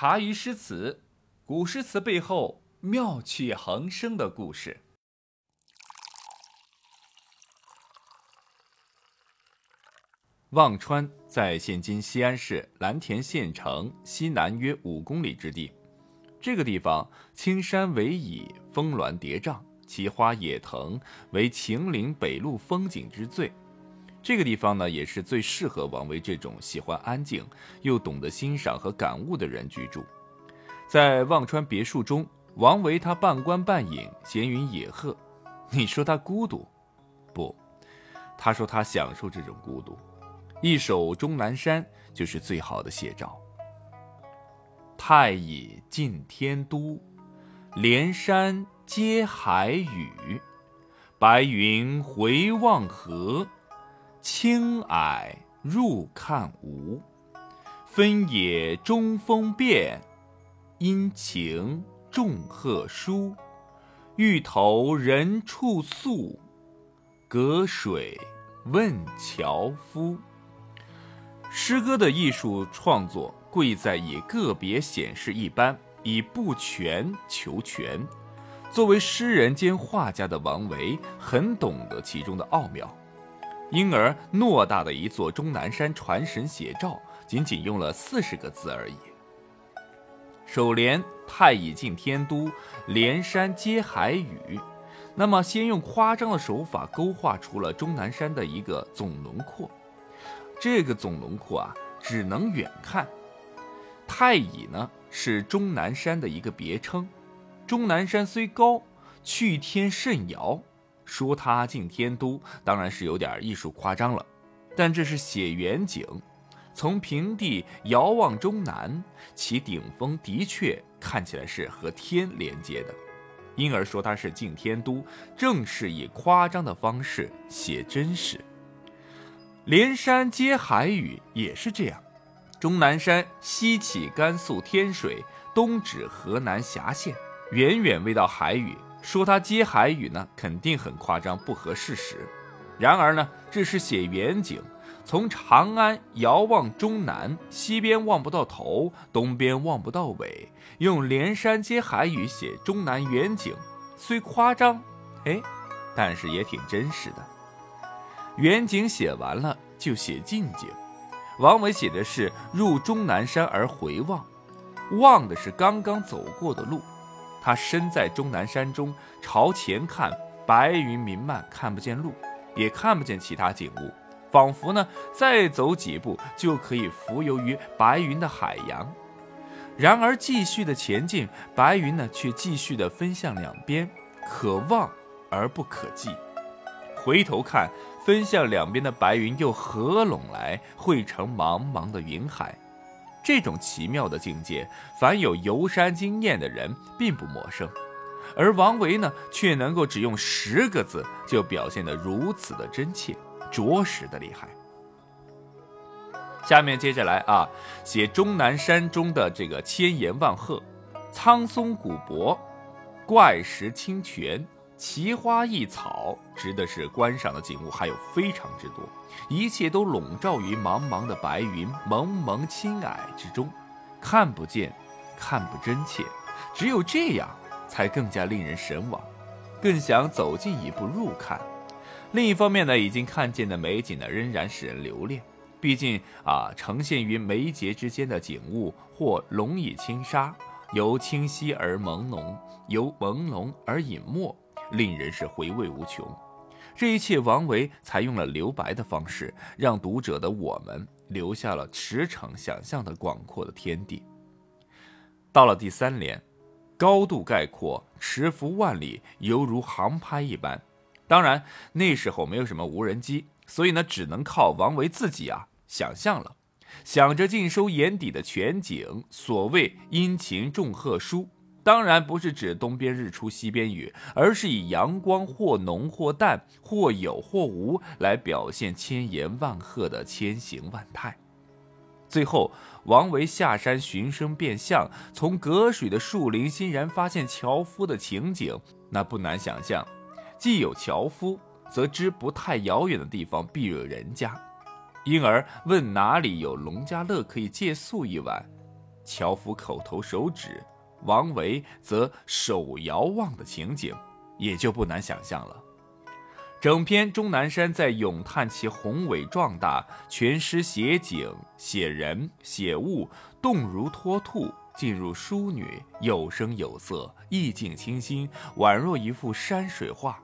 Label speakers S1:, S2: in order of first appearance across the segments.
S1: 茶余诗词，古诗词背后妙趣横生的故事。忘川在现今西安市蓝田县城西南约五公里之地。这个地方青山逶迤，峰峦叠嶂，奇花野藤，为秦岭北路风景之最。这个地方呢，也是最适合王维这种喜欢安静又懂得欣赏和感悟的人居住。在忘川别墅中，王维他半官半隐，闲云野鹤。你说他孤独？不，他说他享受这种孤独。一首《终南山》就是最好的写照。太乙近天都，连山接海宇。白云回望河，青霭入看无。分野中风变，阴晴众壑殊。欲投人处宿，隔水问樵夫。诗歌的艺术创作贵在以个别显示一般，以不全求全。作为诗人兼画家的王维，很懂得其中的奥妙，因而偌大的一座终南山传神写照，仅仅用了四十个字而已。首联“太乙近天都，连山接海宇”，那么先用夸张的手法勾画出了终南山的一个总轮廓。这个总轮廓啊，只能远看。太乙呢，是终南山的一个别称。终南山虽高，去天甚遥。说它进天都，当然是有点艺术夸张了。但这是写远景，从平地遥望终南，其顶峰的确看起来是和天连接的，因而说它是进天都，正是以夸张的方式写真实。连山接海宇也是这样，终南山西起甘肃天水，东指河南峡县，远远未到海宇，说它接海宇呢，肯定很夸张，不合事实。然而呢，这是写远景，从长安遥望中南，西边望不到头，东边望不到尾，用连山接海宇写中南远景，虽夸张，哎，但是也挺真实的。远景写完了，就写近景。王维写的是入终南山而回望，望的是刚刚走过的路。他身在终南山中，朝前看，白云弥漫，看不见路，也看不见其他景物，仿佛呢再走几步就可以浮游于白云的海洋。然而继续的前进，白云呢却继续的分向两边，可望而不可即。回头看。分向两边的白云又合拢来，汇成茫茫的云海。这种奇妙的境界，凡有游山经验的人并不陌生。而王维呢，却能够只用十个字就表现得如此的真切，着实的厉害。下面接着来啊，写终南山中的这个千岩万壑，苍松古柏，怪石清泉。奇花异草，指的是观赏的景物，还有非常之多，一切都笼罩于茫茫的白云、蒙蒙青霭之中，看不见，看不真切，只有这样，才更加令人神往，更想走近一步入看。另一方面呢，已经看见的美景呢，仍然使人留恋。毕竟啊，呈现于眉睫之间的景物，或浓以轻纱，由清晰而朦胧，由朦胧而隐没。令人是回味无穷，这一切王维采用了留白的方式，让读者的我们留下了驰骋想象的广阔的天地。到了第三联，高度概括，驰幅万里，犹如航拍一般。当然那时候没有什么无人机，所以呢，只能靠王维自己啊想象了，想着尽收眼底的全景。所谓阴晴众壑殊。当然不是指东边日出西边雨，而是以阳光或浓或淡，或有或无来表现千岩万壑的千形万态。最后，王维下山寻声变相，从隔水的树林欣然发现樵夫的情景，那不难想象，既有樵夫，则知不太遥远的地方必有人家，因而问哪里有农家乐可以借宿一晚。樵夫口头手指，王维则手遥望的情景，也就不难想象了。整篇终南山在咏叹其宏伟壮大，全诗写景、写人、写物，动如脱兔，进入淑女，有声有色，意境清新，宛若一幅山水画。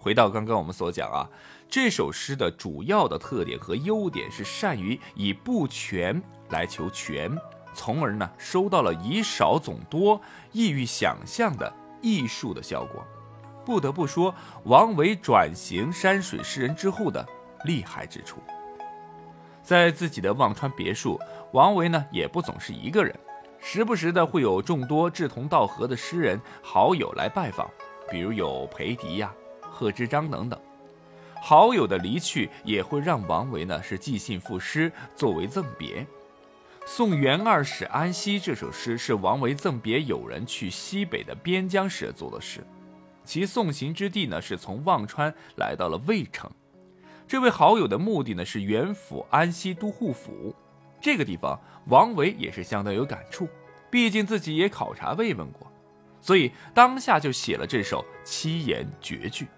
S1: 回到刚刚我们所讲啊，这首诗的主要的特点和优点是善于以不全来求全，从而呢收到了以少总多、易于想象的艺术的效果。不得不说，王维转型山水诗人之后的厉害之处，在自己的忘川别墅，王维呢也不总是一个人，时不时的会有众多志同道合的诗人好友来拜访，比如有裴迪呀、贺知章等等。好友的离去也会让王维呢是寄信赋诗作为赠别，《送元二使安西》这首诗是王维赠别友人去西北的边疆时做的诗。其送行之地呢，是从忘川来到了渭城。这位好友的目的呢，是元府安西都护府。这个地方，王维也是相当有感触，毕竟自己也考察慰问过，所以当下就写了这首七言绝句：“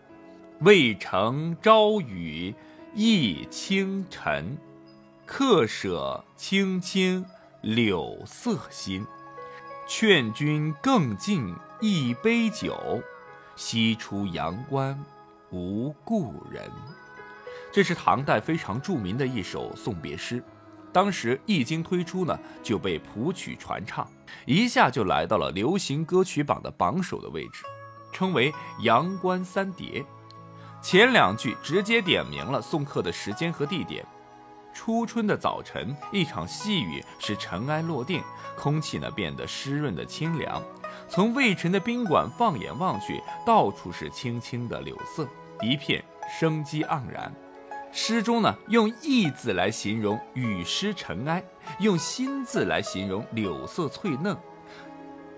S1: 渭城朝雨浥轻尘，客舍青青柳色新。劝君更尽一杯酒。”西出阳关无故人，这是唐代非常著名的一首送别诗。当时一经推出呢，就被谱曲传唱，一下就来到了流行歌曲榜的榜首的位置，称为“阳关三叠”。前两句直接点明了送客的时间和地点。初春的早晨，一场细雨使尘埃落定，空气呢变得湿润的清凉。从魏晨的宾馆放眼望去，到处是青青的柳色，一片生机盎然。诗中呢用“意”字来形容雨湿尘埃，用“新”字来形容柳色翠嫩，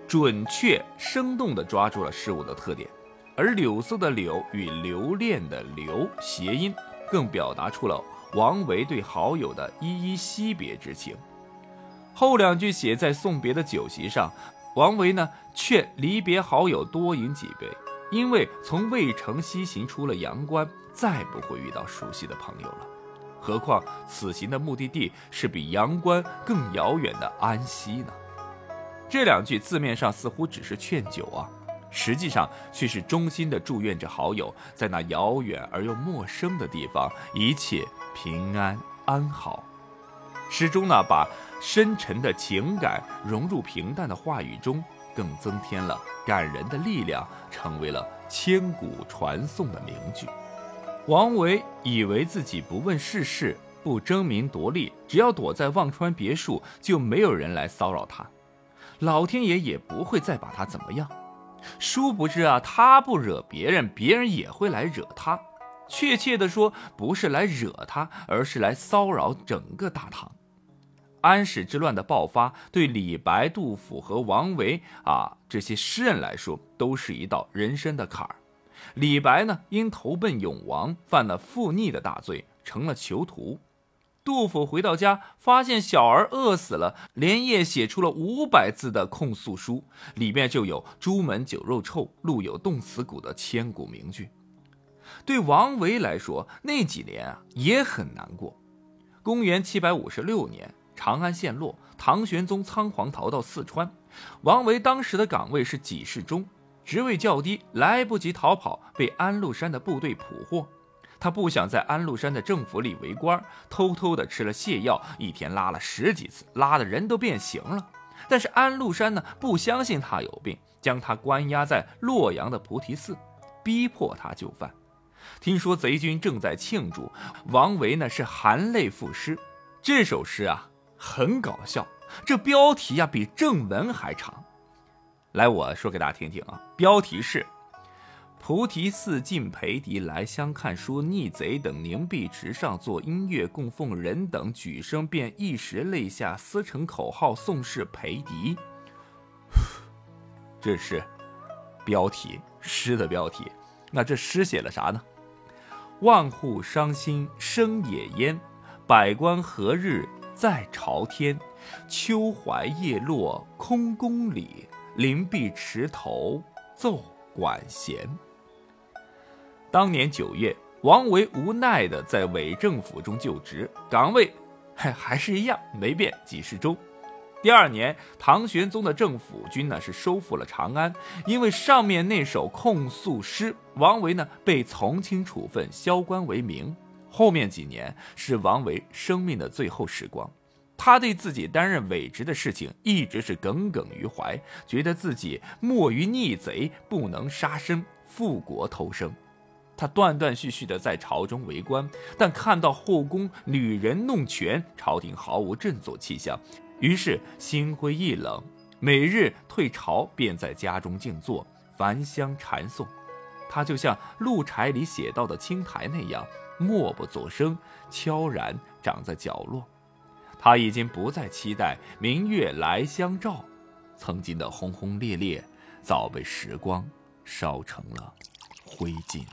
S1: 准确生动地抓住了事物的特点。而柳色的“柳”与留恋的“留”谐音，更表达出了。王维对好友的依依惜别之情，后两句写在送别的酒席上。王维呢劝离别好友多饮几杯，因为从渭城西行出了阳关，再不会遇到熟悉的朋友了。何况此行的目的地是比阳关更遥远的安西呢？这两句字面上似乎只是劝酒啊。实际上却是衷心的祝愿着好友在那遥远而又陌生的地方一切平安安好。诗中呢，把深沉的情感融入平淡的话语中，更增添了感人的力量，成为了千古传颂的名句。王维以为自己不问世事，不争名夺利，只要躲在忘川别墅，就没有人来骚扰他，老天爷也不会再把他怎么样。殊不知啊，他不惹别人，别人也会来惹他。确切的说，不是来惹他，而是来骚扰整个大唐。安史之乱的爆发，对李白、杜甫和王维啊这些诗人来说，都是一道人生的坎儿。李白呢，因投奔永王，犯了负逆的大罪，成了囚徒。杜甫回到家，发现小儿饿死了，连夜写出了五百字的控诉书，里面就有“朱门酒肉臭，路有冻死骨”的千古名句。对王维来说，那几年啊也很难过。公元七百五十六年，长安陷落，唐玄宗仓皇逃到四川。王维当时的岗位是给事中，职位较低，来不及逃跑，被安禄山的部队捕获。他不想在安禄山的政府里为官，偷偷的吃了泻药，一天拉了十几次，拉的人都变形了。但是安禄山呢，不相信他有病，将他关押在洛阳的菩提寺，逼迫他就范。听说贼军正在庆祝，王维呢是含泪赋诗。这首诗啊很搞笑，这标题呀比正文还长。来，我说给大家听听啊，标题是。菩提寺进裴迪来相看书，逆贼等凝碧池上做音乐供奉人等举声便一时泪下撕成口号宋氏裴迪。这是标题诗的标题，那这诗写了啥呢？万户伤心生野烟，百官何日再朝天？秋槐叶落空宫里，临壁池头奏管弦。当年九月，王维无奈的在伪政府中就职，岗位还还是一样没变，给事中。第二年，唐玄宗的政府军呢是收复了长安，因为上面那首控诉诗，王维呢被从轻处分，削官为民。后面几年是王维生命的最后时光，他对自己担任伪职的事情一直是耿耿于怀，觉得自己莫于逆贼，不能杀身，复国偷生。他断断续续的在朝中为官，但看到后宫女人弄权，朝廷毫无振作气象。于是心灰意冷，每日退朝，便在家中静坐，焚香禅诵。他就像《鹿柴》里写到的青苔那样，默不作声，悄然长在角落。他已经不再期待明月来相照，曾经的轰轰烈烈，早被时光烧成了灰烬。